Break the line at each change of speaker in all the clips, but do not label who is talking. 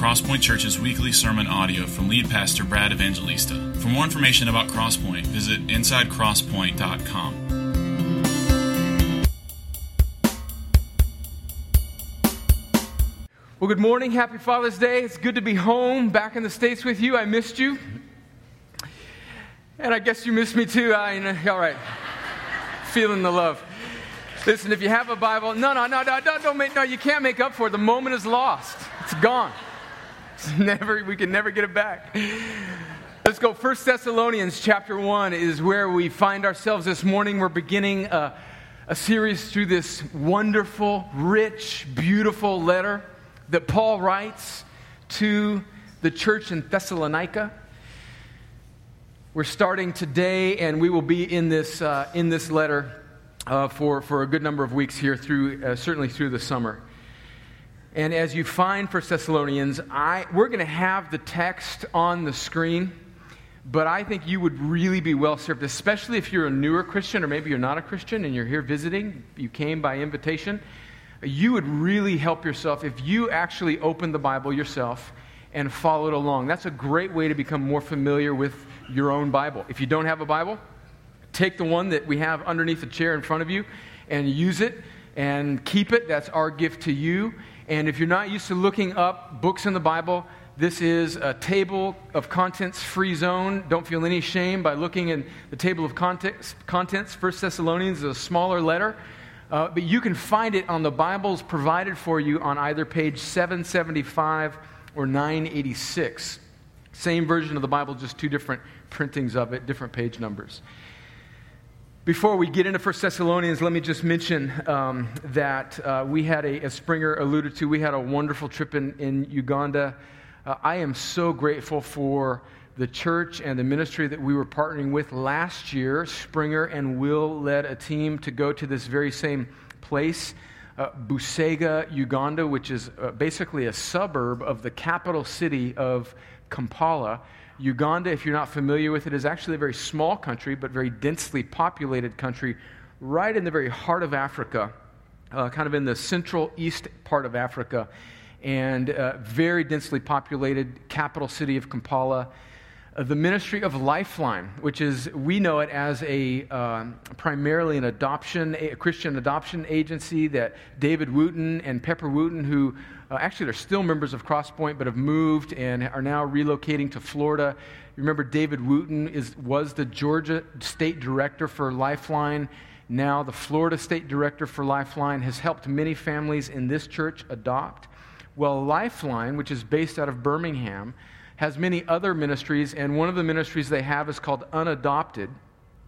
Crosspoint Church's weekly sermon audio from lead pastor Brad Evangelista. For more information about Crosspoint, visit insidecrosspoint.com.
Well, good morning. Happy Father's Day. It's good to be home, back in the States with you. I missed you. And I guess you missed me too. I, all right. Feeling the love. Listen, if you have a Bible, no, no, no, no, don't make, no, you can't make up for it. The moment is lost. It's gone. It's never, we can never get it back. Let's go. First Thessalonians chapter 1 is where we find ourselves this morning. We're beginning a, a series through this wonderful, rich, beautiful letter that Paul writes to the church in Thessalonica. We're starting today, and we will be in this, uh, in this letter uh, for, for a good number of weeks here, through, uh, certainly through the summer. And as you find First Thessalonians, I, we're going to have the text on the screen, but I think you would really be well served, especially if you're a newer Christian or maybe you're not a Christian and you're here visiting, you came by invitation you would really help yourself if you actually opened the Bible yourself and followed along. That's a great way to become more familiar with your own Bible. If you don't have a Bible, take the one that we have underneath the chair in front of you and use it and keep it. That's our gift to you. And if you're not used to looking up books in the Bible, this is a table of contents free zone. Don't feel any shame by looking in the table of contents. contents. First Thessalonians is a smaller letter. Uh, but you can find it on the Bibles provided for you on either page 775 or 986. Same version of the Bible, just two different printings of it, different page numbers. Before we get into 1 Thessalonians, let me just mention um, that uh, we had a, as Springer alluded to, we had a wonderful trip in, in Uganda. Uh, I am so grateful for the church and the ministry that we were partnering with last year, Springer and Will led a team to go to this very same place, uh, Busega, Uganda, which is uh, basically a suburb of the capital city of Kampala. Uganda, if you're not familiar with it, is actually a very small country, but very densely populated country, right in the very heart of Africa, uh, kind of in the central east part of Africa, and uh, very densely populated capital city of Kampala. The ministry of Lifeline, which is, we know it as a uh, primarily an adoption, a Christian adoption agency that David Wooten and Pepper Wooten, who uh, actually are still members of Crosspoint but have moved and are now relocating to Florida. Remember David Wooten is, was the Georgia state director for Lifeline. Now, the Florida state director for Lifeline has helped many families in this church adopt. Well, Lifeline, which is based out of Birmingham, has many other ministries, and one of the ministries they have is called Unadopted,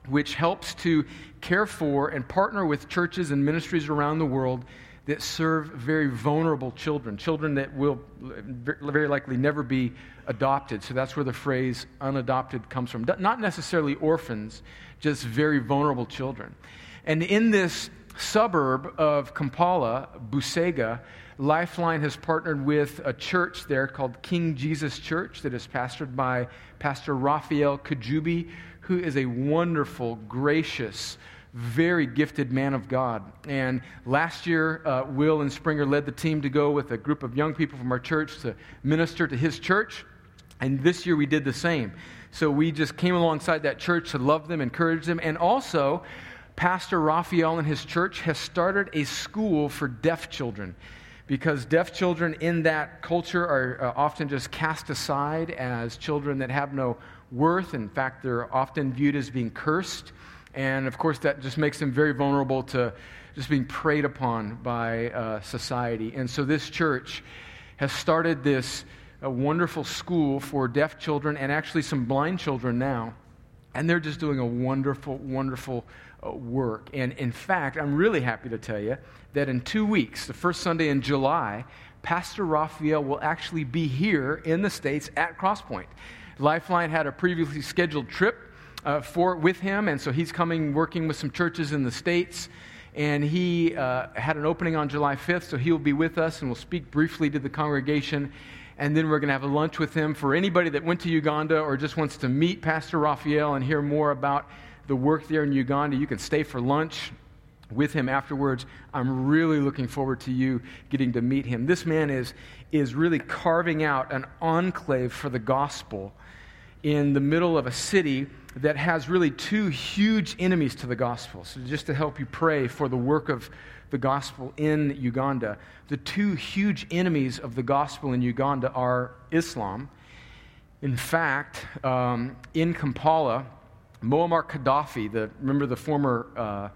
which helps to care for and partner with churches and ministries around the world that serve very vulnerable children, children that will very likely never be adopted. So that's where the phrase unadopted comes from. Not necessarily orphans, just very vulnerable children. And in this suburb of Kampala, Busega, Lifeline has partnered with a church there called King Jesus Church that is pastored by Pastor Raphael Kajubi, who is a wonderful, gracious, very gifted man of God. And last year, uh, Will and Springer led the team to go with a group of young people from our church to minister to his church. And this year we did the same. So we just came alongside that church to love them, encourage them, and also Pastor Raphael and his church has started a school for deaf children because deaf children in that culture are uh, often just cast aside as children that have no worth. In fact, they're often viewed as being cursed. And of course, that just makes them very vulnerable to just being preyed upon by uh, society. And so, this church has started this uh, wonderful school for deaf children and actually some blind children now. And they're just doing a wonderful, wonderful uh, work. And in fact, I'm really happy to tell you that in two weeks, the first Sunday in July, Pastor Raphael will actually be here in the States at Crosspoint. Lifeline had a previously scheduled trip uh, for, with him, and so he's coming working with some churches in the States. And he uh, had an opening on July 5th, so he'll be with us and we'll speak briefly to the congregation. And then we're going to have a lunch with him for anybody that went to Uganda or just wants to meet Pastor Raphael and hear more about the work there in Uganda. You can stay for lunch with him afterwards. I'm really looking forward to you getting to meet him. This man is, is really carving out an enclave for the gospel in the middle of a city that has really two huge enemies to the gospel. So, just to help you pray for the work of the gospel in Uganda, the two huge enemies of the gospel in Uganda are Islam. In fact, um, in Kampala, Muammar Gaddafi, the, remember the former uh,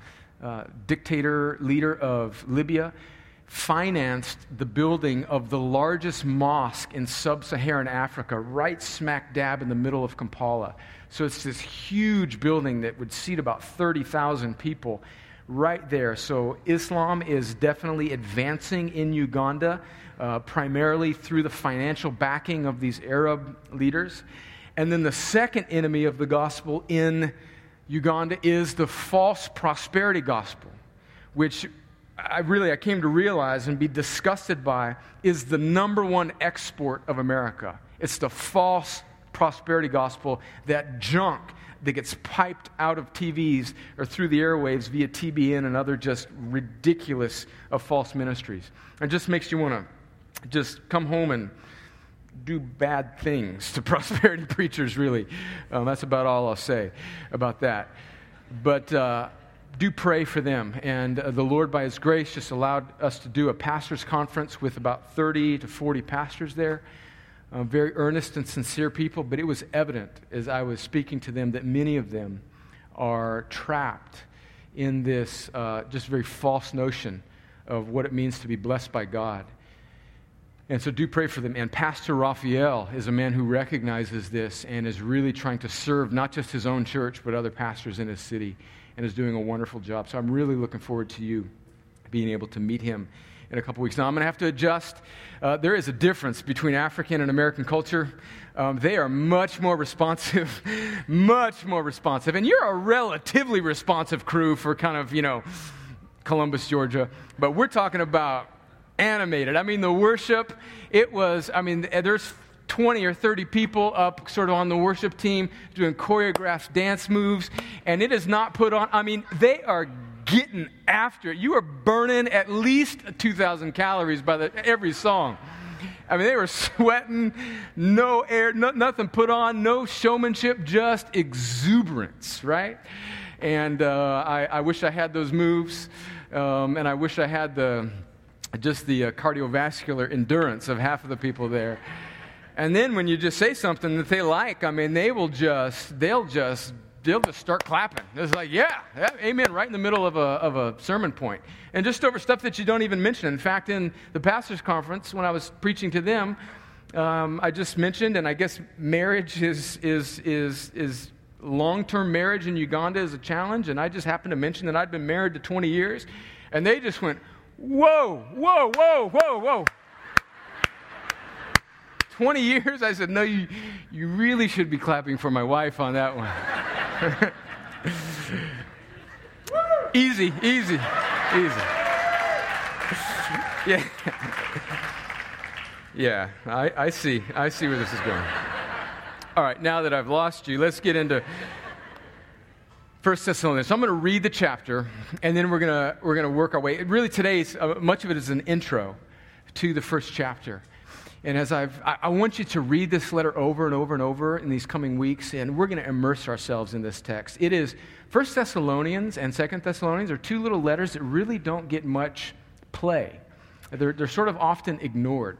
uh, dictator leader of Libya, financed the building of the largest mosque in sub Saharan Africa, right smack dab in the middle of Kampala. So it's this huge building that would seat about 30,000 people right there. So Islam is definitely advancing in Uganda, uh, primarily through the financial backing of these Arab leaders. And then the second enemy of the gospel in Uganda is the false prosperity gospel, which I really I came to realize and be disgusted by is the number one export of America. It's the false prosperity gospel, that junk that gets piped out of TVs or through the airwaves via TBN and other just ridiculous of false ministries. It just makes you want to just come home and do bad things to prosperity preachers, really. Um, that's about all I'll say about that. But uh, do pray for them. And uh, the Lord, by His grace, just allowed us to do a pastor's conference with about 30 to 40 pastors there. Uh, very earnest and sincere people, but it was evident as I was speaking to them that many of them are trapped in this uh, just very false notion of what it means to be blessed by God. And so do pray for them. And Pastor Raphael is a man who recognizes this and is really trying to serve not just his own church, but other pastors in his city and is doing a wonderful job. So I'm really looking forward to you being able to meet him in a couple weeks. Now, I'm going to have to adjust. Uh, there is a difference between African and American culture. Um, they are much more responsive, much more responsive. And you're a relatively responsive crew for kind of, you know, Columbus, Georgia. But we're talking about animated. I mean, the worship, it was, I mean, there's 20 or 30 people up sort of on the worship team doing choreographed dance moves, and it is not put on. I mean, they are getting after it. You are burning at least 2,000 calories by the, every song. I mean, they were sweating, no air, no, nothing put on, no showmanship, just exuberance, right? And uh, I, I, wish I had those moves, um, and I wish I had the just the uh, cardiovascular endurance of half of the people there. And then when you just say something that they like, I mean, they will just, they'll just, they'll just start clapping. It's like, yeah, yeah, amen, right in the middle of a, of a sermon point. And just over stuff that you don't even mention. In fact, in the pastor's conference, when I was preaching to them, um, I just mentioned, and I guess marriage is, is, is, is long term marriage in Uganda is a challenge. And I just happened to mention that I'd been married to 20 years. And they just went, whoa, whoa, whoa, whoa, whoa. 20 years? I said, No, you, you really should be clapping for my wife on that one. easy, easy, easy. Yeah. Yeah, I, I see. I see where this is going. All right, now that I've lost you, let's get into First Thessalonians. So I'm going to read the chapter, and then we're going to we're going to work our way. Really, today's uh, much of it is an intro to the first chapter. And as I've, I, I want you to read this letter over and over and over in these coming weeks, and we're going to immerse ourselves in this text. It is First Thessalonians and Second Thessalonians are two little letters that really don't get much play. They're, they're sort of often ignored.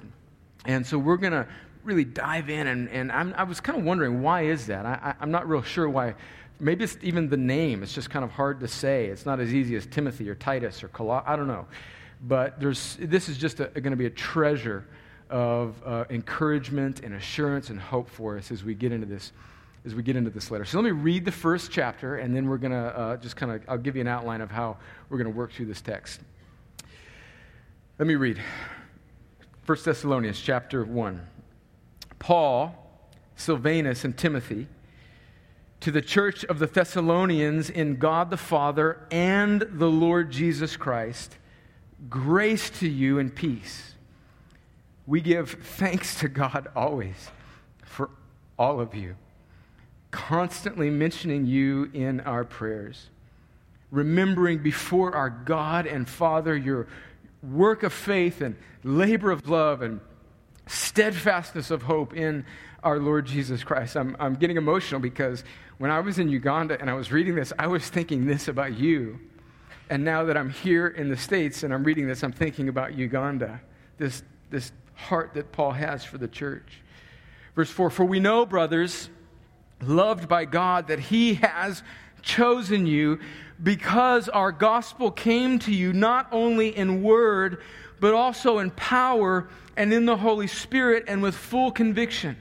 And so we're going to really dive in, and, and I'm, i was kind of wondering why is that? I, am not real sure why. Maybe it's even the name. It's just kind of hard to say. It's not as easy as Timothy or Titus or Coloss. I don't know. But there's, this is just going to be a treasure of uh, encouragement and assurance and hope for us as we get into this as we get into this letter. So let me read the first chapter, and then we're going to uh, just kind of, I'll give you an outline of how we're going to work through this text. Let me read 1 Thessalonians chapter 1. Paul, Silvanus, and Timothy, to the church of the Thessalonians in God the Father and the Lord Jesus Christ, grace to you and peace we give thanks to God always for all of you, constantly mentioning you in our prayers, remembering before our God and Father your work of faith and labor of love and steadfastness of hope in our Lord Jesus Christ. I'm, I'm getting emotional because when I was in Uganda and I was reading this, I was thinking this about you. And now that I'm here in the States and I'm reading this, I'm thinking about Uganda, this, this heart that Paul has for the church. Verse 4 For we know, brothers, loved by God, that He has chosen you because our gospel came to you not only in word, but also in power and in the Holy Spirit and with full conviction.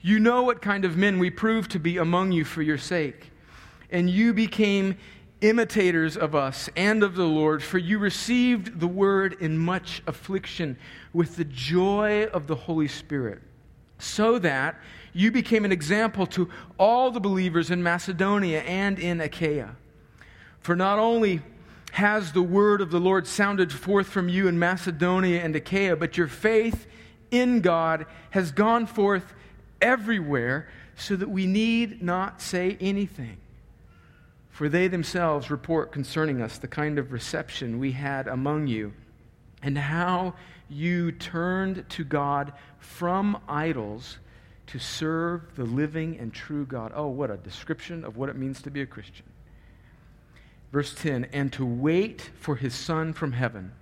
You know what kind of men we proved to be among you for your sake. And you became imitators of us and of the Lord, for you received the word in much affliction with the joy of the Holy Spirit, so that you became an example to all the believers in Macedonia and in Achaia. For not only has the word of the Lord sounded forth from you in Macedonia and Achaia, but your faith in God has gone forth everywhere, so that we need not say anything. For they themselves report concerning us the kind of reception we had among you, and how you turned to God from idols to serve the living and true God. Oh, what a description of what it means to be a Christian. Verse 10 and to wait for his Son from heaven,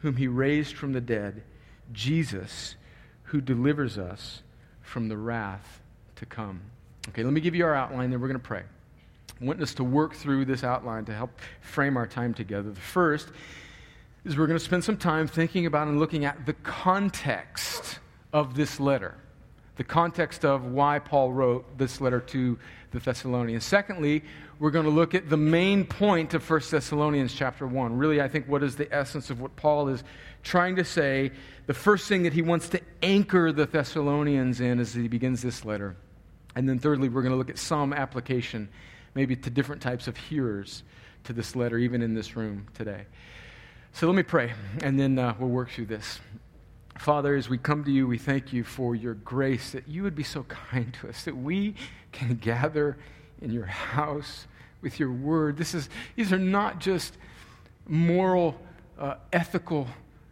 whom he raised from the dead, Jesus, who delivers us from the wrath to come. Okay, let me give you our outline, then we're going to pray. I want us to work through this outline to help frame our time together. The first is we're going to spend some time thinking about and looking at the context of this letter, the context of why Paul wrote this letter to the Thessalonians. Secondly, we're going to look at the main point of 1 Thessalonians chapter 1. Really, I think what is the essence of what Paul is trying to say. The first thing that he wants to anchor the Thessalonians in as he begins this letter. And then, thirdly, we're going to look at some application, maybe to different types of hearers to this letter, even in this room today. So let me pray, and then uh, we'll work through this. Father, as we come to you, we thank you for your grace, that you would be so kind to us, that we can gather in your house with your word. This is, these are not just moral, uh, ethical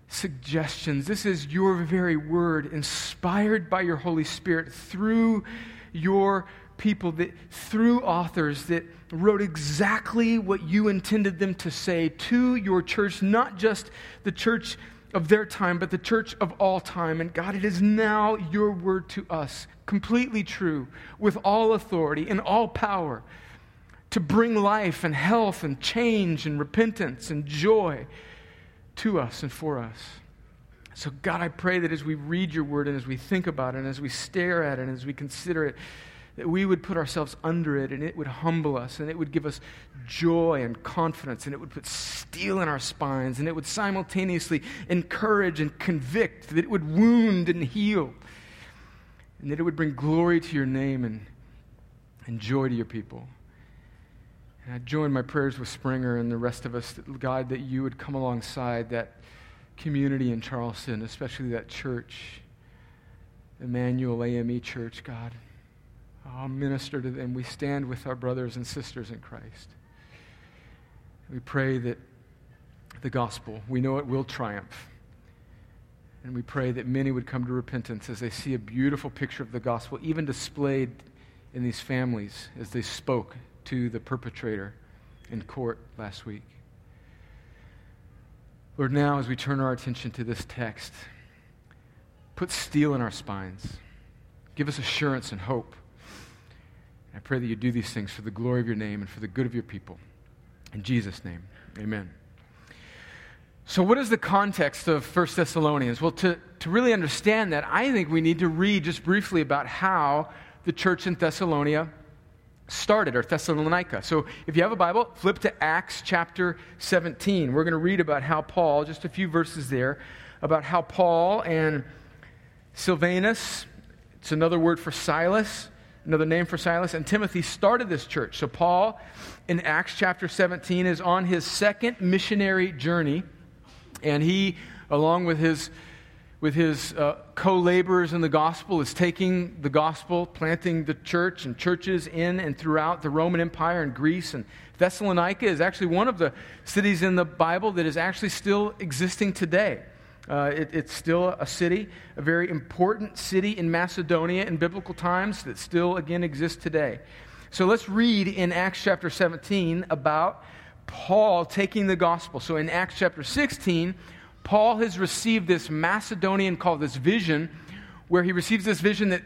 suggestions. This is your very word, inspired by your Holy Spirit through your people, that, through authors that wrote exactly what you intended them to say to your church, not just the church of their time, but the church of all time. And God, it is now your word to us, completely true, with all authority and all power, to bring life and health and change and repentance and joy to us and for us. So, God, I pray that as we read your word and as we think about it and as we stare at it and as we consider it, that we would put ourselves under it and it would humble us and it would give us joy and confidence and it would put steel in our spines and it would simultaneously encourage and convict, that it would wound and heal, and that it would bring glory to your name and, and joy to your people. And I join my prayers with Springer and the rest of us, that, God, that you would come alongside that community in Charleston, especially that church, Emanuel AME Church, God. I'll minister to them. We stand with our brothers and sisters in Christ. We pray that the gospel, we know it will triumph. And we pray that many would come to repentance as they see a beautiful picture of the gospel, even displayed in these families as they spoke to the perpetrator in court last week. Lord, now as we turn our attention to this text, put steel in our spines. Give us assurance and hope. I pray that you do these things for the glory of your name and for the good of your people. In Jesus' name, amen. So, what is the context of 1 Thessalonians? Well, to, to really understand that, I think we need to read just briefly about how the church in Thessalonica started, or Thessalonica. So if you have a Bible, flip to Acts chapter 17. We're going to read about how Paul, just a few verses there, about how Paul and Silvanus, it's another word for Silas, another name for Silas, and Timothy started this church. So Paul, in Acts chapter 17, is on his second missionary journey, and he, along with his with his uh, co laborers in the gospel, is taking the gospel, planting the church and churches in and throughout the Roman Empire and Greece. And Thessalonica is actually one of the cities in the Bible that is actually still existing today. Uh, it, it's still a city, a very important city in Macedonia in biblical times that still, again, exists today. So let's read in Acts chapter 17 about Paul taking the gospel. So in Acts chapter 16, Paul has received this Macedonian called this vision, where he receives this vision that,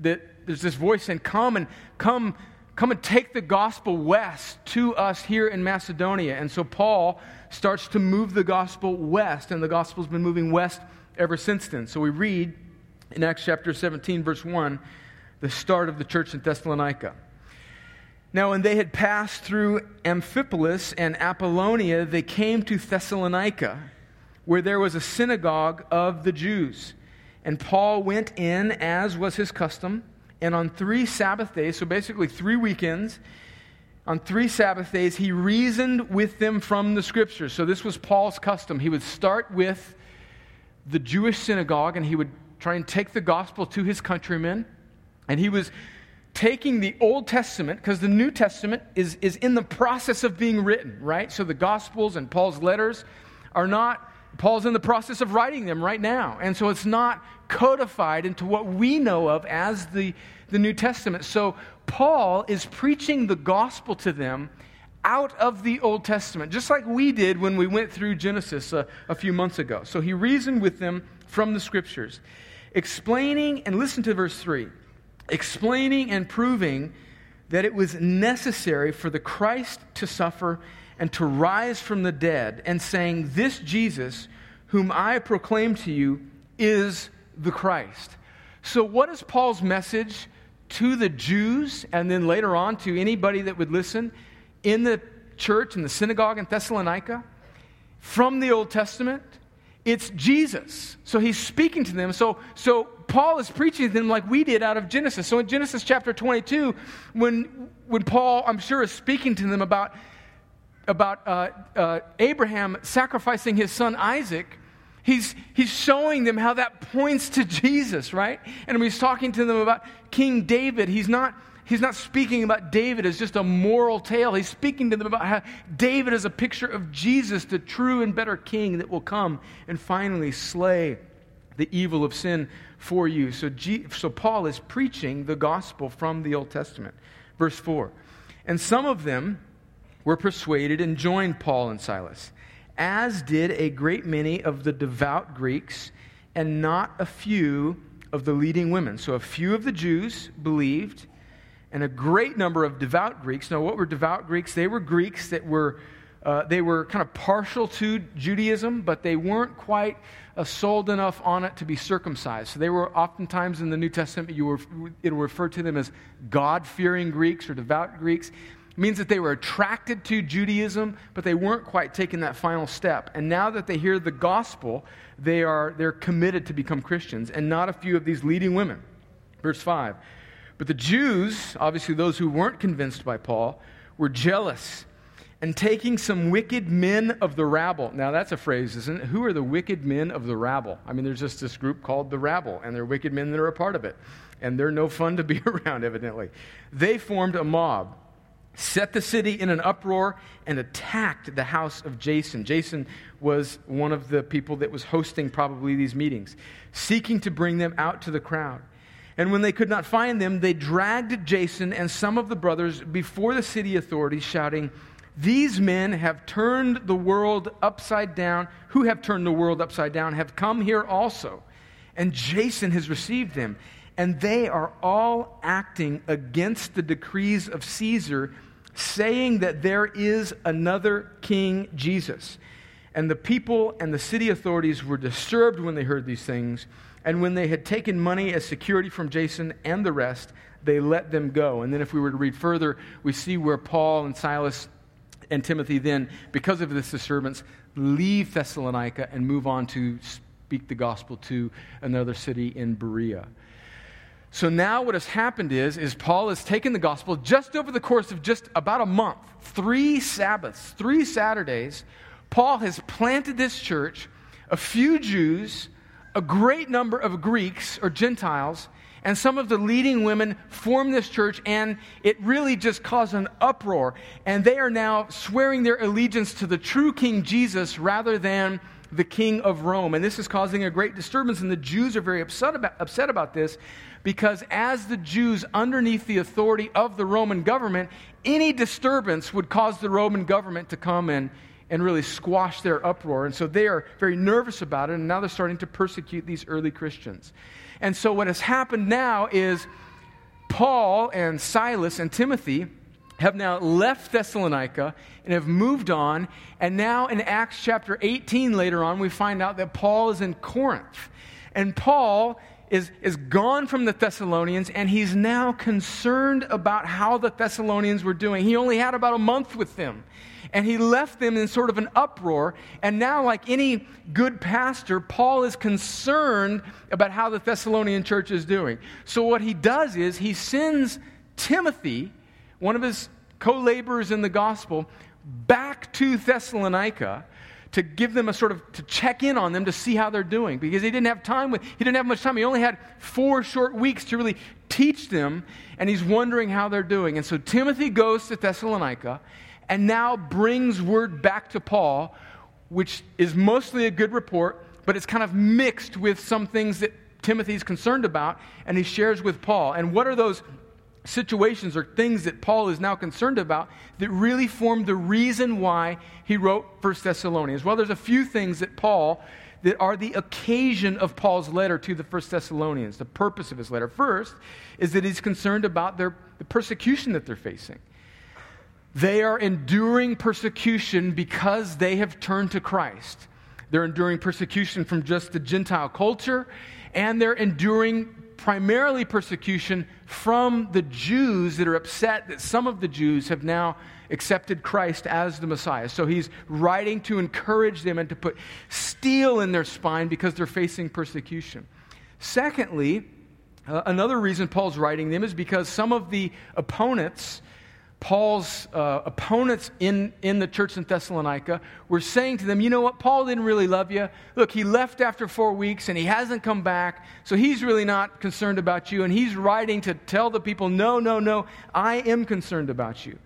that there's this voice saying, Come and come, come and take the gospel west to us here in Macedonia. And so Paul starts to move the gospel west, and the gospel's been moving west ever since then. So we read in Acts chapter 17, verse 1, the start of the church in Thessalonica. Now, when they had passed through Amphipolis and Apollonia, they came to Thessalonica where there was a synagogue of the Jews. And Paul went in, as was his custom, and on three Sabbath days, so basically three weekends, on three Sabbath days, he reasoned with them from the scriptures. So this was Paul's custom. He would start with the Jewish synagogue and he would try and take the gospel to his countrymen. And he was taking the Old Testament, because the New Testament is, is in the process of being written, right? So the Gospels and Paul's letters are not Paul's in the process of writing them right now. And so it's not codified into what we know of as the, the New Testament. So Paul is preaching the gospel to them out of the Old Testament, just like we did when we went through Genesis a, a few months ago. So he reasoned with them from the scriptures, explaining, and listen to verse 3 explaining and proving that it was necessary for the Christ to suffer and to rise from the dead, and saying, This Jesus, whom I proclaim to you, is the Christ. So, what is Paul's message to the Jews and then later on to anybody that would listen in the church, in the synagogue in Thessalonica? From the Old Testament, it's Jesus. So he's speaking to them. So, so Paul is preaching to them like we did out of Genesis. So in Genesis chapter 22, when, when Paul, I'm sure, is speaking to them about about uh, uh, Abraham sacrificing his son Isaac, he's, he's showing them how that points to Jesus, right? And he's talking to them about King David, he's not, he's not speaking about David as just a moral tale. He's speaking to them about how David is a picture of Jesus, the true and better king that will come and finally slay the evil of sin for you. So, G, so Paul is preaching the gospel from the Old Testament. Verse 4. And some of them, were persuaded and joined Paul and Silas, as did a great many of the devout Greeks, and not a few of the leading women. So a few of the Jews believed, and a great number of devout Greeks. Now, what were devout Greeks? They were Greeks that were. Uh, they were kind of partial to Judaism, but they weren't quite uh, sold enough on it to be circumcised. So they were oftentimes in the New Testament, you were, it'll refer to them as God fearing Greeks or devout Greeks means that they were attracted to Judaism, but they weren't quite taking that final step. And now that they hear the gospel, they are they're committed to become Christians, and not a few of these leading women. Verse 5. But the Jews, obviously those who weren't convinced by Paul, were jealous and taking some wicked men of the rabble. Now, that's a phrase, isn't it? Who are the wicked men of the rabble? I mean, there's just this group called the rabble, and they're wicked men that are a part of it. And they're no fun to be around, evidently. They formed a mob set the city in an uproar, and attacked the house of Jason. Jason was one of the people that was hosting probably these meetings, seeking to bring them out to the crowd. And when they could not find them, they dragged Jason and some of the brothers before the city authorities, shouting, These men have turned the world upside down, who have turned the world upside down, have come here also. And Jason has received them. And they are all acting against the decrees of Caesar saying that there is another King Jesus. And the people and the city authorities were disturbed when they heard these things. And when they had taken money as security from Jason and the rest, they let them go. And then, if we were to read further, we see where Paul and Silas and Timothy then, because of this disturbance, leave Thessalonica and move on to speak the gospel to another city in Berea. So now what has happened is, is Paul has taken the gospel just over the course of just about a month, three Sabbaths, three Saturdays. Paul has planted this church. A few Jews a great number of Greeks or Gentiles, and some of the leading women formed this church, and it really just caused an uproar. And they are now swearing their allegiance to the true King Jesus rather than the king of Rome. And this is causing a great disturbance, and the Jews are very upset about, upset about this because, as the Jews underneath the authority of the Roman government, any disturbance would cause the Roman government to come and, and really squash their uproar. And so they are very nervous about it, and now they're starting to persecute these early Christians. And so, what has happened now is Paul and Silas and Timothy have now left Thessalonica and have moved on. And now in Acts chapter 18, later on, we find out that Paul is in Corinth. And Paul is, is gone from the Thessalonians, and he's now concerned about how the Thessalonians were doing. He only had about a month with them. And he left them in sort of an uproar. And now, like any good pastor, Paul is concerned about how the Thessalonian church is doing. So, what he does is he sends Timothy one of his co laborers in the gospel, back to Thessalonica to give them a sort of to check in on them to see how they're doing. Because he didn't have time with he didn't have much time. He only had four short weeks to really teach them and he's wondering how they're doing. And so timothy goes to thessalonica and now brings word back to paul which is mostly a good report but it's kind of mixed with some things that timothy's concerned about and he shares with paul. And what are those situations or things that Paul is now concerned about that really formed the reason why he wrote First Thessalonians. Well, there's a few things that Paul that are the occasion of Paul's letter to the First Thessalonians, the purpose of his letter. First is that he's concerned about their, the persecution that they're facing. They are enduring persecution because they have turned to Christ. They're enduring persecution from just the Gentile culture, and they're enduring primarily persecution from the Jews that are upset that some of the Jews have now accepted Christ as the Messiah. So he's writing to encourage them and to put steel in their spine because they're facing persecution. Secondly, uh, another reason Paul's writing them is because some of the opponents Paul's uh, opponents in, in the church in Thessalonica were saying to them, You know what? Paul didn't really love you. Look, he left after four weeks and he hasn't come back, so he's really not concerned about you. And he's writing to tell the people, No, no, no, I am concerned about you.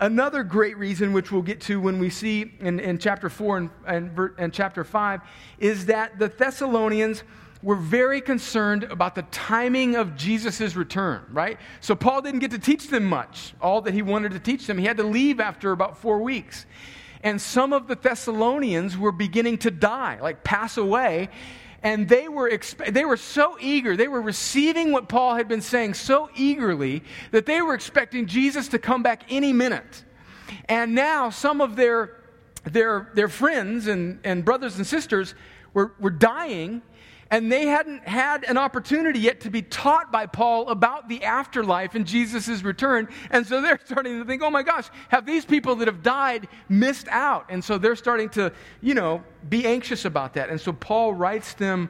Another great reason, which we'll get to when we see in, in chapter 4 and, and, and chapter 5, is that the Thessalonians were very concerned about the timing of Jesus' return, right? So Paul didn't get to teach them much, all that he wanted to teach them. He had to leave after about four weeks. And some of the Thessalonians were beginning to die, like pass away. And they were, expe- they were so eager, they were receiving what Paul had been saying so eagerly that they were expecting Jesus to come back any minute. And now some of their, their, their friends and, and brothers and sisters were, were dying and they hadn't had an opportunity yet to be taught by Paul about the afterlife and Jesus' return. And so they're starting to think, oh my gosh, have these people that have died missed out? And so they're starting to, you know, be anxious about that. And so Paul writes them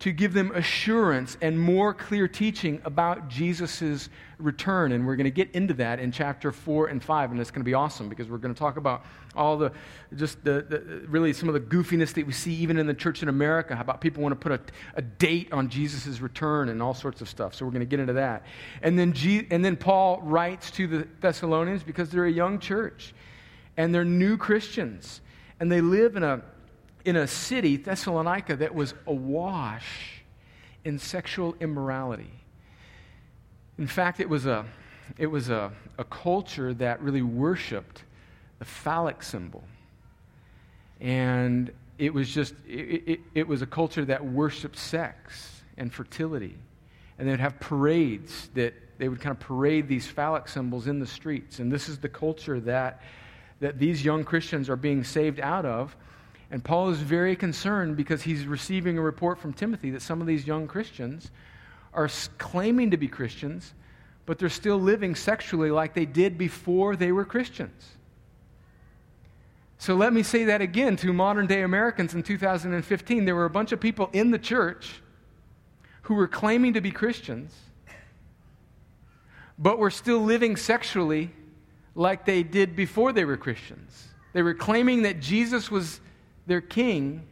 to give them assurance and more clear teaching about Jesus' return. And we're going to get into that in chapter 4 and 5. And it's going to be awesome because we're going to talk about all the, just the, the really some of the goofiness that we see even in the church in America, how about people want to put a, a date on Jesus' return and all sorts of stuff. So we're going to get into that. And then, G, and then Paul writes to the Thessalonians because they're a young church and they're new Christians. And they live in a in a city, Thessalonica, that was awash in sexual immorality. In fact, it was a, it was a, a culture that really worshiped the phallic symbol. And it was just, it, it, it was a culture that worshiped sex and fertility. And they would have parades that they would kind of parade these phallic symbols in the streets. And this is the culture that, that these young Christians are being saved out of and Paul is very concerned because he's receiving a report from Timothy that some of these young Christians are claiming to be Christians, but they're still living sexually like they did before they were Christians. So let me say that again to modern day Americans in 2015. There were a bunch of people in the church who were claiming to be Christians, but were still living sexually like they did before they were Christians. They were claiming that Jesus was their king,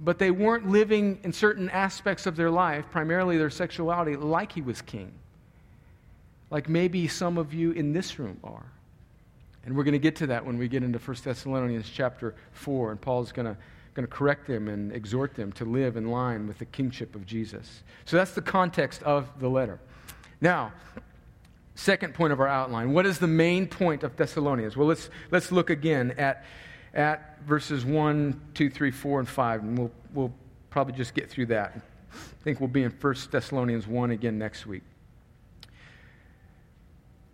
but they weren't living in certain aspects of their life, primarily their sexuality, like he was king. Like maybe some of you in this room are. And we're going to get to that when we get into 1 Thessalonians chapter 4, and Paul's going to going to correct them and exhort them to live in line with the kingship of Jesus. So that's the context of the letter. Now, second point of our outline. What is the main point of Thessalonians? Well, let's, let's look again at, at verses 1, 2, 3, 4, and 5, and we'll, we'll probably just get through that. I think we'll be in 1 Thessalonians 1 again next week.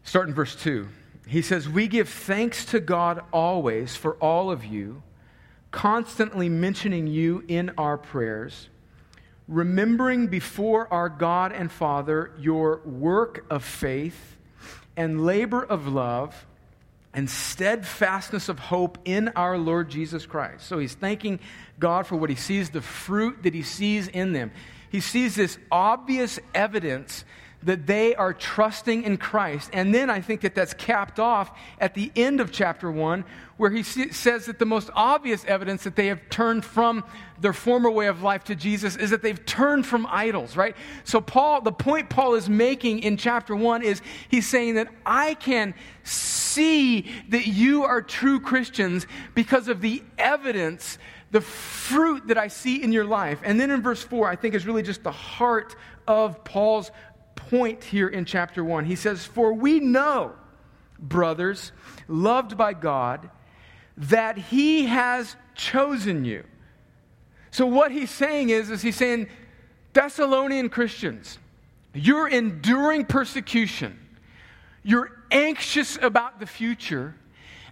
Start in verse 2. He says, We give thanks to God always for all of you, constantly mentioning you in our prayers remembering before our God and Father your work of faith and labor of love and steadfastness of hope in our Lord Jesus Christ. So he's thanking God for what he sees, the fruit that he sees in them. He sees this obvious evidence that they are trusting in Christ. And then I think that that's capped off at the end of chapter 1, where he says that the most obvious evidence that they have turned from their former way of life to Jesus is that they've turned from idols, right? So, Paul, the point Paul is making in chapter 1 is he's saying that I can see that you are true Christians because of the evidence the fruit that I see in your life. And then in verse 4, I think is really just the heart of Paul's point here in chapter 1. He says, For we know, brothers, loved by God, that He has chosen you. So, what he's saying is, is he's saying, Thessalonian Christians, you're enduring persecution, you're anxious about the future,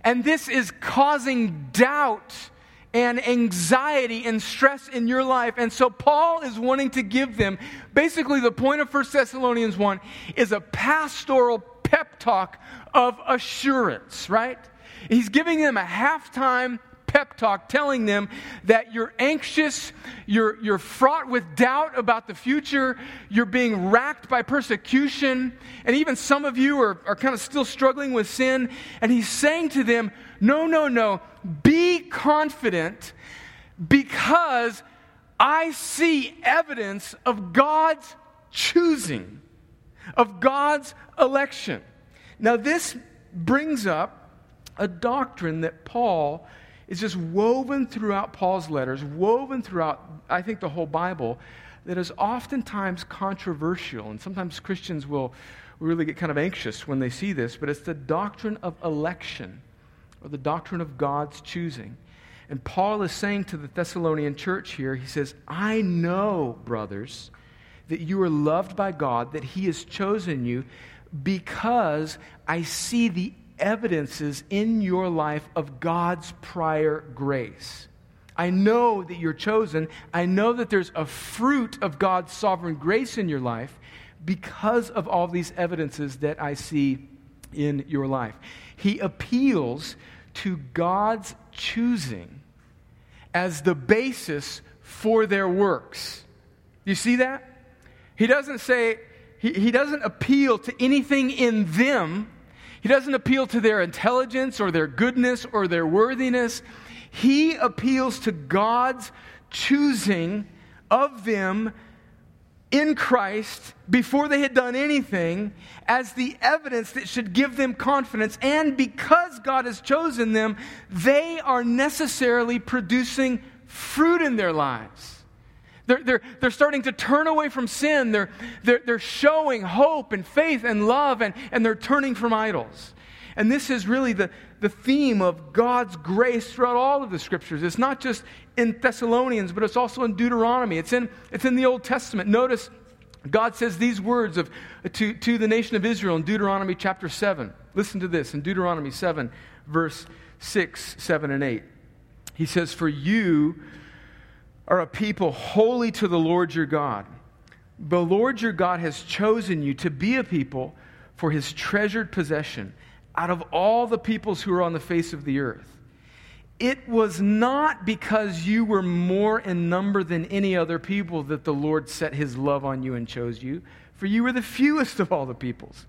and this is causing doubt and anxiety and stress in your life. And so Paul is wanting to give them basically the point of 1 Thessalonians 1 is a pastoral pep talk of assurance, right? He's giving them a halftime pep talk telling them that you're anxious, you're, you're fraught with doubt about the future, you're being racked by persecution, and even some of you are, are kind of still struggling with sin. And he's saying to them, No, no, no, be confident because I see evidence of God's choosing, of God's election. Now, this brings up a doctrine that Paul is just woven throughout Paul's letters, woven throughout, I think, the whole Bible, that is oftentimes controversial. And sometimes Christians will really get kind of anxious when they see this, but it's the doctrine of election or the doctrine of God's choosing. And Paul is saying to the Thessalonian church here, he says, I know, brothers, that you are loved by God, that He has chosen you because I see the evidences in your life of God's prior grace. I know that you're chosen. I know that there's a fruit of God's sovereign grace in your life because of all these evidences that I see in your life. He appeals to God's choosing as the basis for their works. You see that? He doesn't say, he, he doesn't appeal to anything in them he doesn't appeal to their intelligence or their goodness or their worthiness. He appeals to God's choosing of them in Christ before they had done anything as the evidence that should give them confidence. And because God has chosen them, they are necessarily producing fruit in their lives. They're, they're, they're starting to turn away from sin. They're, they're, they're showing hope and faith and love, and, and they're turning from idols. And this is really the, the theme of God's grace throughout all of the scriptures. It's not just in Thessalonians, but it's also in Deuteronomy. It's in, it's in the Old Testament. Notice God says these words of, to, to the nation of Israel in Deuteronomy chapter 7. Listen to this in Deuteronomy 7, verse 6, 7, and 8. He says, For you are a people holy to the Lord your God. The Lord your God has chosen you to be a people for his treasured possession out of all the peoples who are on the face of the earth. It was not because you were more in number than any other people that the Lord set his love on you and chose you, for you were the fewest of all the peoples.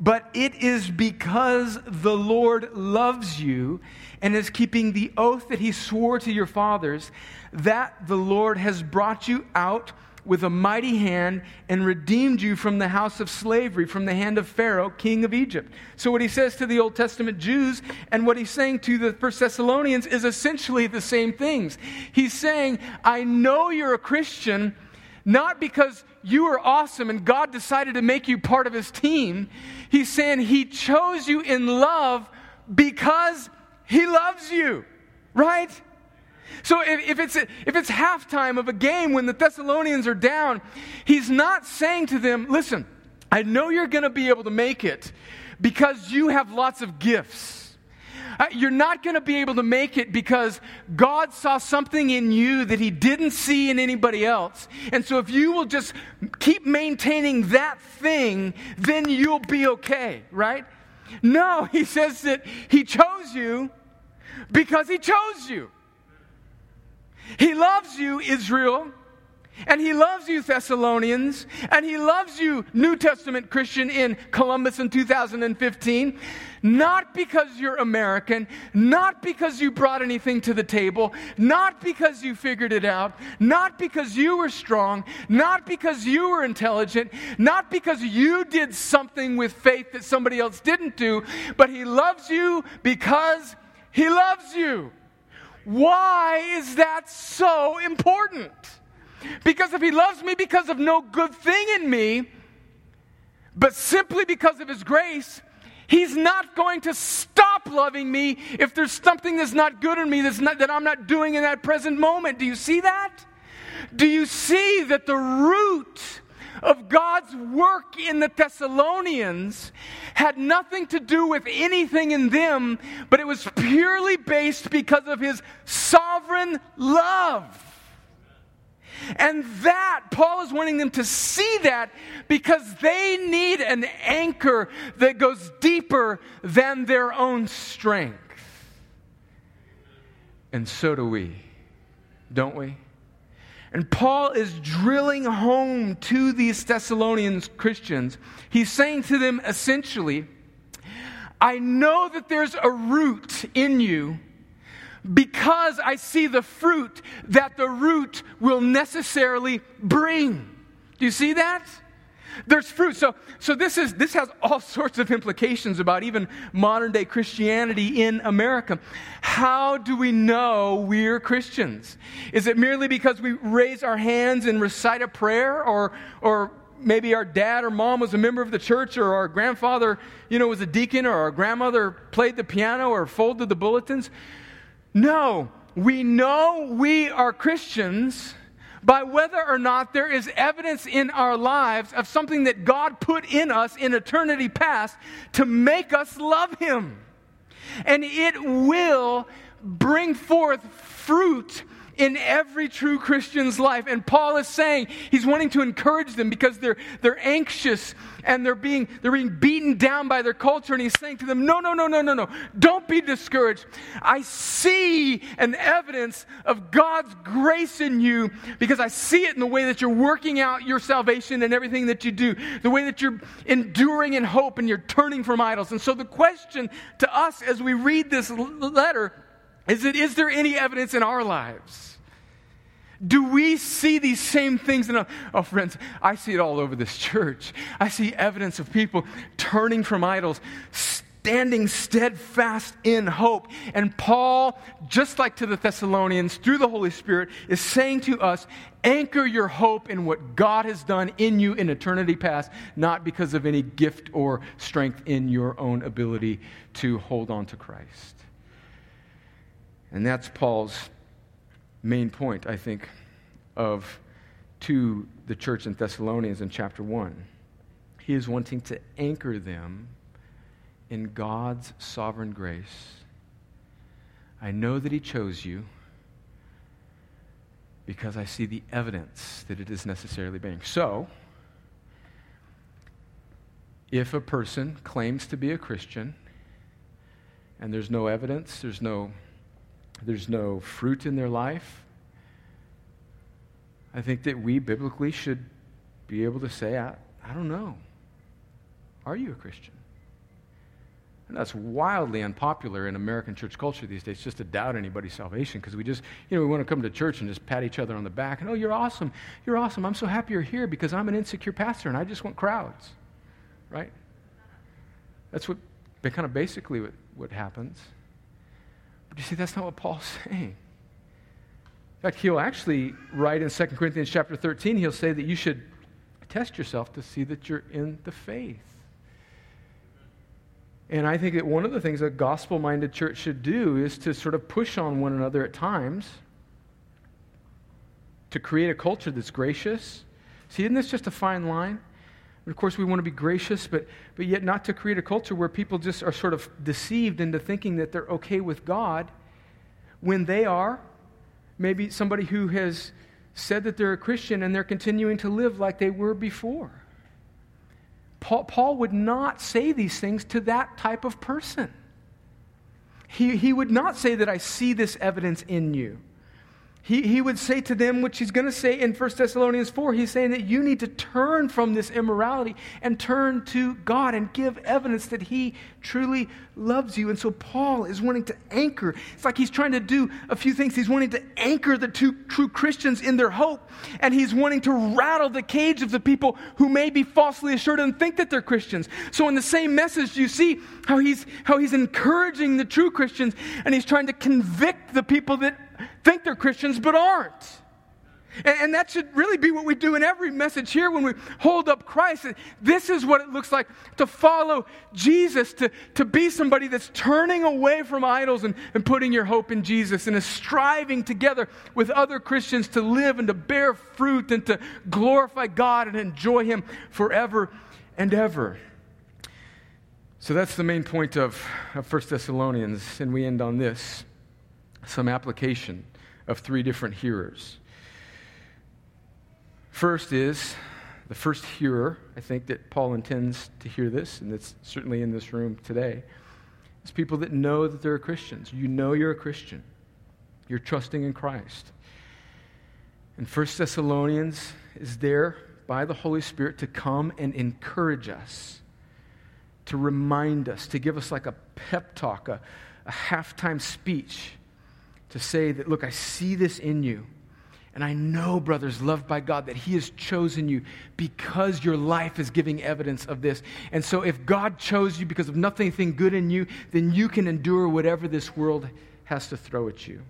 but it is because the Lord loves you and is keeping the oath that he swore to your fathers that the Lord has brought you out with a mighty hand and redeemed you from the house of slavery, from the hand of Pharaoh, king of Egypt. So, what he says to the Old Testament Jews and what he's saying to the First Thessalonians is essentially the same things. He's saying, I know you're a Christian not because you are awesome and God decided to make you part of his team. He's saying he chose you in love because he loves you, right? So if, if, it's, if it's halftime of a game when the Thessalonians are down, he's not saying to them, listen, I know you're going to be able to make it because you have lots of gifts. Uh, you're not going to be able to make it because God saw something in you that He didn't see in anybody else. And so, if you will just keep maintaining that thing, then you'll be okay, right? No, He says that He chose you because He chose you. He loves you, Israel. And he loves you, Thessalonians, and he loves you, New Testament Christian in Columbus in 2015, not because you're American, not because you brought anything to the table, not because you figured it out, not because you were strong, not because you were intelligent, not because you did something with faith that somebody else didn't do, but he loves you because he loves you. Why is that so important? Because if he loves me because of no good thing in me, but simply because of his grace, he's not going to stop loving me if there's something that's not good in me that's not, that I'm not doing in that present moment. Do you see that? Do you see that the root of God's work in the Thessalonians had nothing to do with anything in them, but it was purely based because of his sovereign love. And that, Paul is wanting them to see that because they need an anchor that goes deeper than their own strength. And so do we, don't we? And Paul is drilling home to these Thessalonians Christians. He's saying to them essentially, I know that there's a root in you because I see the fruit that the root will necessarily bring. Do you see that? There's fruit. So, so this, is, this has all sorts of implications about even modern day Christianity in America. How do we know we're Christians? Is it merely because we raise our hands and recite a prayer, or, or maybe our dad or mom was a member of the church, or our grandfather, you know, was a deacon, or our grandmother played the piano or folded the bulletins? No, we know we are Christians by whether or not there is evidence in our lives of something that God put in us in eternity past to make us love Him. And it will bring forth fruit in every true Christian's life. And Paul is saying he's wanting to encourage them because they're, they're anxious and they're being, they're being beaten down by their culture. And he's saying to them, No, no, no, no, no, no. Don't be discouraged. I see an evidence of God's grace in you because I see it in the way that you're working out your salvation and everything that you do, the way that you're enduring in hope and you're turning from idols. And so the question to us as we read this letter is, it, is there any evidence in our lives? Do we see these same things in our, oh friends, I see it all over this church. I see evidence of people turning from idols, standing steadfast in hope. And Paul, just like to the Thessalonians, through the Holy Spirit, is saying to us, anchor your hope in what God has done in you in eternity past, not because of any gift or strength in your own ability to hold on to Christ. And that's Paul's main point, I think, of to the church in Thessalonians in chapter 1. He is wanting to anchor them in God's sovereign grace. I know that He chose you because I see the evidence that it is necessarily being. So, if a person claims to be a Christian and there's no evidence, there's no there's no fruit in their life, I think that we biblically should be able to say, I, I don't know. Are you a Christian? And that's wildly unpopular in American church culture these days, just to doubt anybody's salvation, because we just, you know, we want to come to church and just pat each other on the back and, oh, you're awesome. You're awesome. I'm so happy you're here because I'm an insecure pastor and I just want crowds, right? That's what kind of basically what, what happens. But you see, that's not what Paul's saying. In fact, he'll actually write in 2 Corinthians chapter 13, he'll say that you should test yourself to see that you're in the faith. And I think that one of the things a gospel minded church should do is to sort of push on one another at times to create a culture that's gracious. See, isn't this just a fine line? Of course, we want to be gracious, but, but yet not to create a culture where people just are sort of deceived into thinking that they're okay with God when they are. Maybe somebody who has said that they're a Christian and they're continuing to live like they were before. Paul, Paul would not say these things to that type of person. He, he would not say that I see this evidence in you. He, he would say to them, which he's going to say in 1 Thessalonians 4, he's saying that you need to turn from this immorality and turn to God and give evidence that he truly loves you. And so Paul is wanting to anchor. It's like he's trying to do a few things. He's wanting to anchor the two true Christians in their hope, and he's wanting to rattle the cage of the people who may be falsely assured and think that they're Christians. So in the same message, you see how he's, how he's encouraging the true Christians, and he's trying to convict the people that think they're Christians but aren't. And, and, that should really be what we do in every message here when we hold up Christ. This is what it looks like to follow Jesus, to, to be somebody that's turning away from idols and, and putting your hope in Jesus and is striving together with other Christians to live and to bear fruit and to glorify God and enjoy Him forever and ever. So that's the main point of, of 1 Thessalonians, and we end on this some application of three different hearers. First is the first hearer, I think that Paul intends to hear this, and it's certainly in this room today. It's people that know that they're Christians. You know you're a Christian. You're trusting in Christ. And First Thessalonians is there by the Holy Spirit to come and encourage us, to remind us, to give us like a pep talk, a, a halftime speech to say that, look, I see this in you. And I know, brothers, loved by God, that He has chosen you because your life is giving evidence of this. And so, if God chose you because of nothing good in you, then you can endure whatever this world has to throw at you.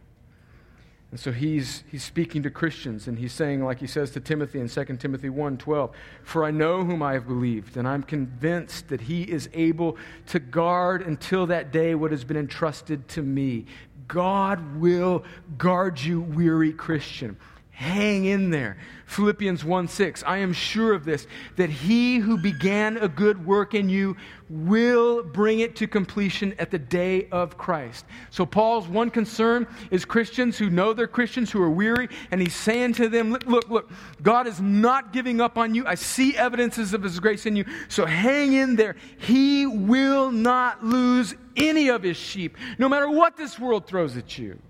And so he's, he's speaking to Christians, and he's saying, like he says to Timothy in 2 Timothy 1 12, For I know whom I have believed, and I'm convinced that he is able to guard until that day what has been entrusted to me. God will guard you, weary Christian. Hang in there. Philippians 1 6. I am sure of this, that he who began a good work in you will bring it to completion at the day of Christ. So, Paul's one concern is Christians who know they're Christians who are weary, and he's saying to them, Look, look, look God is not giving up on you. I see evidences of his grace in you. So, hang in there. He will not lose any of his sheep, no matter what this world throws at you.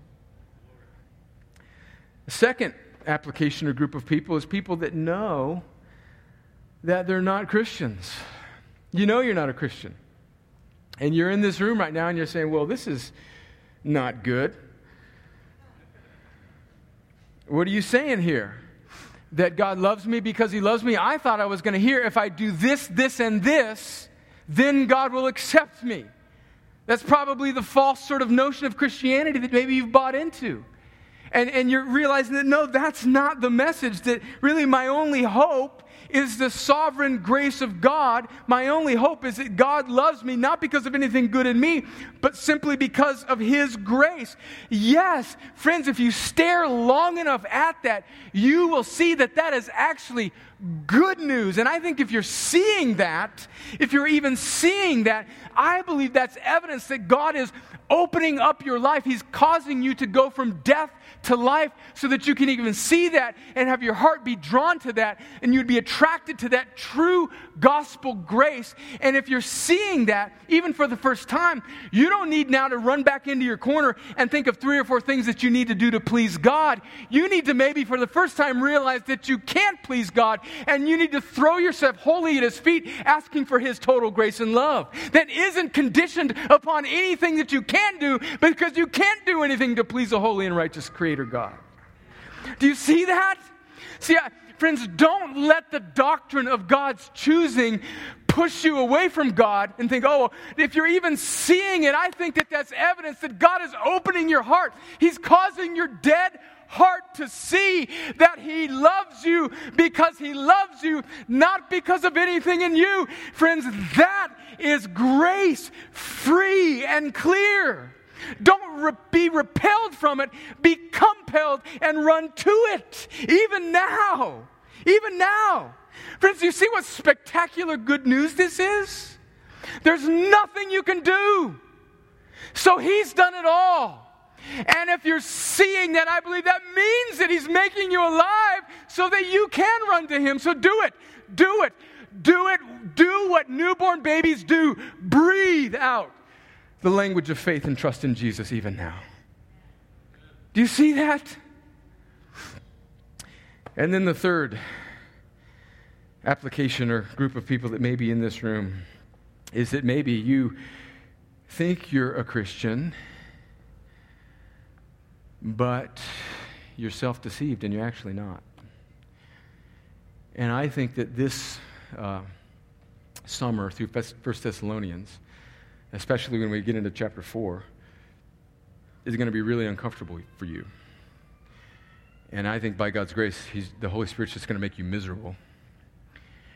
The second application or group of people is people that know that they're not Christians. You know you're not a Christian. And you're in this room right now and you're saying, well, this is not good. What are you saying here? That God loves me because He loves me? I thought I was going to hear if I do this, this, and this, then God will accept me. That's probably the false sort of notion of Christianity that maybe you've bought into. And, and you're realizing that no, that's not the message, that really my only hope is the sovereign grace of God. My only hope is that God loves me not because of anything good in me, but simply because of His grace. Yes, friends, if you stare long enough at that, you will see that that is actually good news. And I think if you're seeing that, if you're even seeing that, I believe that's evidence that God is opening up your life. He's causing you to go from death to life so that you can even see that and have your heart be drawn to that and you'd be attracted to that true gospel grace. And if you're seeing that, even for the first time, you don't need now to run back into your corner and think of three or four things that you need to do to please God. You need to maybe for the first time realize that you can't please God and you need to throw yourself wholly at His feet, asking for His total grace and love. That isn't conditioned upon anything that you can do, because you can't do anything to please a holy and righteous Creator God. Do you see that? See, I, friends, don't let the doctrine of God's choosing push you away from God and think, oh, if you're even seeing it, I think that that's evidence that God is opening your heart. He's causing your dead heart to see that He loves you because He loves you, not because of anything in you. Friends, that is grace, free and clear. Don't re- be repelled from it, be compelled and run to it, even now. Even now. Friends, you see what spectacular good news this is? There's nothing you can do. So he's done it all. And if you're seeing that, I believe that means that he's making you alive so that you can run to him. So do it. Do it. Do it. Do what newborn babies do. Breathe out the language of faith and trust in Jesus even now. Do you see that? And then the third application or group of people that may be in this room is that maybe you think you're a Christian, but you're self deceived and you're actually not. And I think that this uh, summer through First Thessalonians, especially when we get into chapter 4, is going to be really uncomfortable for you. And I think by God's grace, the Holy Spirit's just going to make you miserable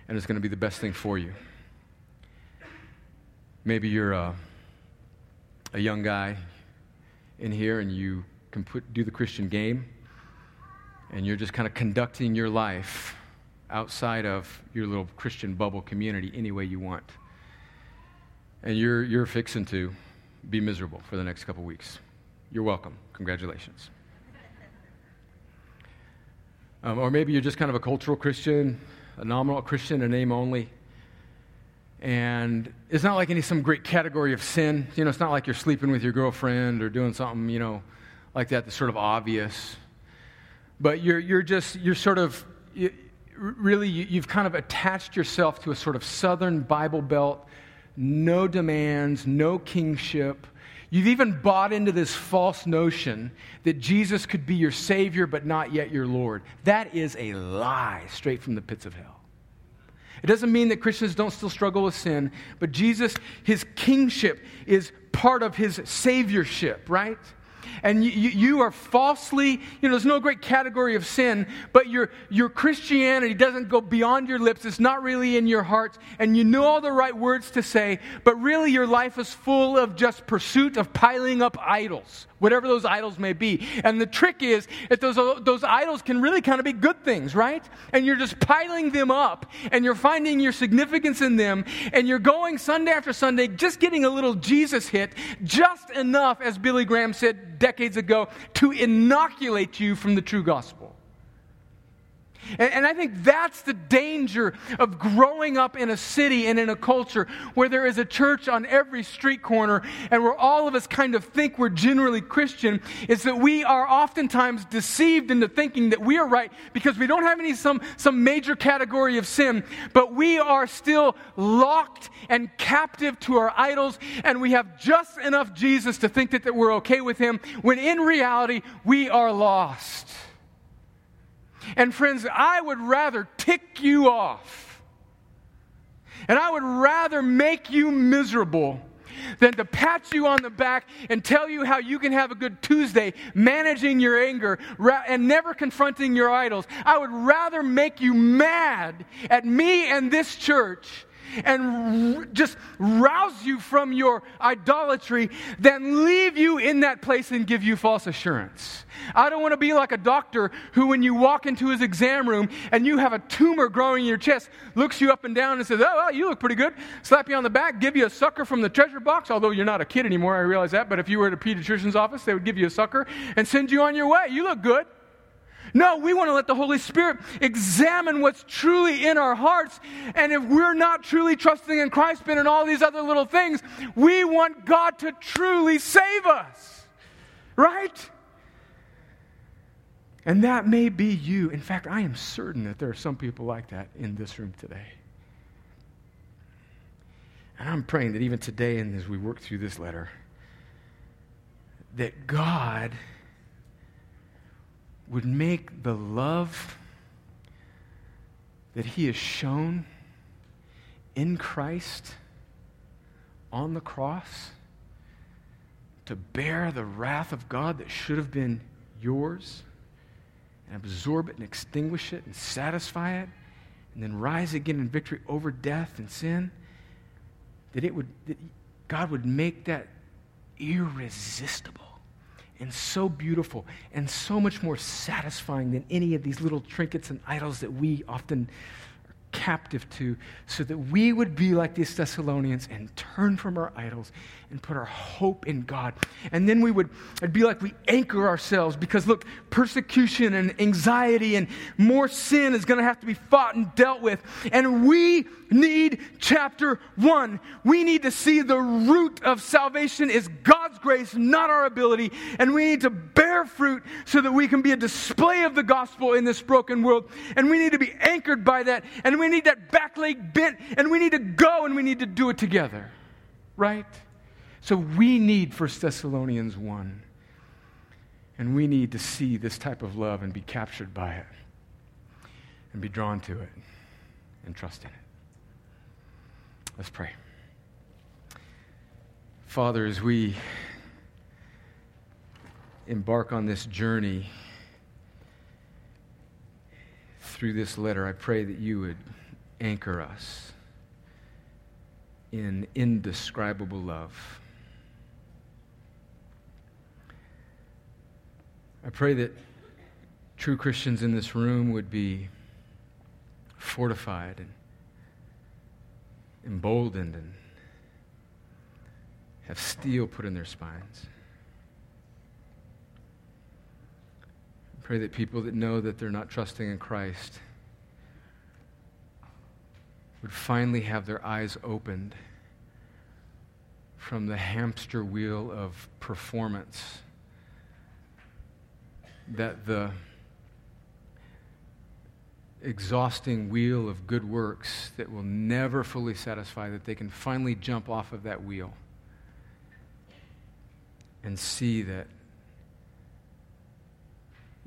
and it's going to be the best thing for you. Maybe you're a, a young guy in here and you can put, do the Christian game and you're just kind of conducting your life outside of your little Christian bubble community any way you want. And you're, you're fixing to be miserable for the next couple weeks. You're welcome. Congratulations. Um, or maybe you're just kind of a cultural Christian a nominal Christian, a name only. And it's not like any some great category of sin. You know, it's not like you're sleeping with your girlfriend or doing something, you know, like that that's sort of obvious. But you're, you're just, you're sort of, you, really, you, you've kind of attached yourself to a sort of southern Bible belt, no demands, no kingship. You've even bought into this false notion that Jesus could be your Savior, but not yet your Lord. That is a lie straight from the pits of hell. It doesn't mean that Christians don't still struggle with sin, but Jesus, his kingship, is part of his saviorship, right? And you, you, are falsely, you know, there's no great category of sin, but your, your Christianity doesn't go beyond your lips. It's not really in your heart, and you know all the right words to say, but really your life is full of just pursuit of piling up idols whatever those idols may be. And the trick is that those, those idols can really kind of be good things, right? And you're just piling them up and you're finding your significance in them and you're going Sunday after Sunday just getting a little Jesus hit, just enough, as Billy Graham said decades ago, to inoculate you from the true gospel. And, and, I think that's the danger of growing up in a city and in a culture where there is a church on every street corner and where all of us kind of think we're generally Christian, is that we are oftentimes deceived into thinking that we are right because we don't have any some, some major category of sin, but we are still locked and captive to our idols, and we have just enough Jesus to think that, that we're okay with him, when in reality, we are lost. And friends, I would rather tick you off. And I would rather make you miserable than to pat you on the back and tell you how you can have a good Tuesday managing your anger and never confronting your idols. I would rather make you mad at me and this church and just rouse you from your idolatry than leave you in that place and give you false assurance. I don't want to be like a doctor who, when you walk into his exam room and you have a tumor growing in your chest, looks you up and down and says, Oh, well, you look pretty good. Slap you on the back, give you a sucker from the treasure box, although you're not a kid anymore, I realize that. But if you were at a pediatrician's office, they would give you a sucker and send you on your way. You look good. No, we want to let the Holy Spirit examine what's truly in our hearts. And if we're not truly trusting in Christ, but in all these other little things, we want God to truly save us. Right? And that may be you. In fact, I am certain that there are some people like that in this room today. And I'm praying that even today, and as we work through this letter, that God would make the love that He has shown in Christ on the cross to bear the wrath of God that should have been yours and absorb it and extinguish it and satisfy it and then rise again in victory over death and sin that it would that God would make that irresistible and so beautiful and so much more satisfying than any of these little trinkets and idols that we often captive to, so that we would be like these Thessalonians and turn from our idols and put our hope in God. And then we would it'd be like we anchor ourselves because look, persecution and anxiety and more sin is going to have to be fought and dealt with. And we need chapter 1. We need to see the root of salvation is God's grace, not our ability, and we need to bear fruit so that we can be a display of the gospel in this broken world. And we need to be anchored by that, and we need that back leg bent, and we need to go and we need to do it together. Right? So we need 1 Thessalonians 1. And we need to see this type of love and be captured by it and be drawn to it and trust in it. Let's pray. Father, as we embark on this journey through this letter, I pray that you would anchor us in indescribable love. I pray that true Christians in this room would be fortified and emboldened and have steel put in their spines. Pray that people that know that they're not trusting in Christ would finally have their eyes opened from the hamster wheel of performance that the exhausting wheel of good works that will never fully satisfy, that they can finally jump off of that wheel and see that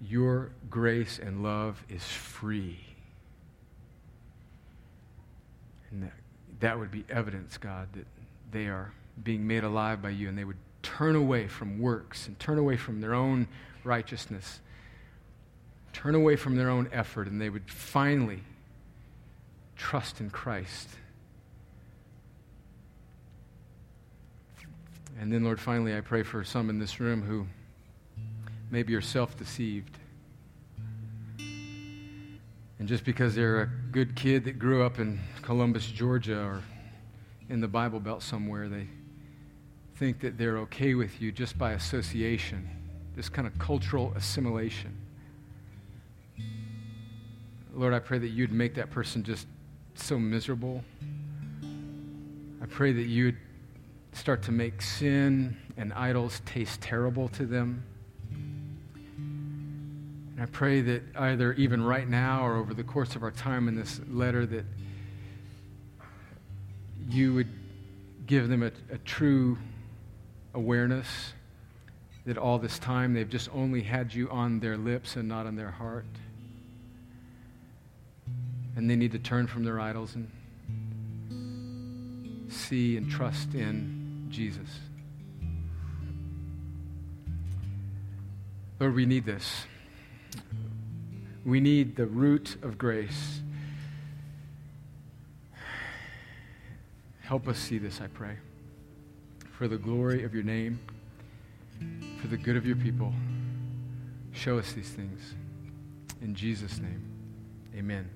your grace and love is free. And that, that would be evidence, God, that they are being made alive by you and they would turn away from works and turn away from their own righteousness, turn away from their own effort, and they would finally trust in Christ. And then, Lord, finally, I pray for some in this room who maybe you're self deceived. And just because they're a good kid that grew up in Columbus, Georgia, or in the Bible Belt somewhere, they think that they're okay with you just by association this kind of cultural assimilation. Lord, I pray that you'd make that person just so miserable. I pray that you'd start to make sin and idols taste terrible to them. I pray that either even right now or over the course of our time in this letter that you would give them a, a true awareness that all this time they've just only had you on their lips and not on their heart. And they need to turn from their idols and see and trust in Jesus. Lord, we need this. We need the root of grace. Help us see this, I pray, for the glory of your name for the good of your people. Show us these things. In Jesus' name, amen.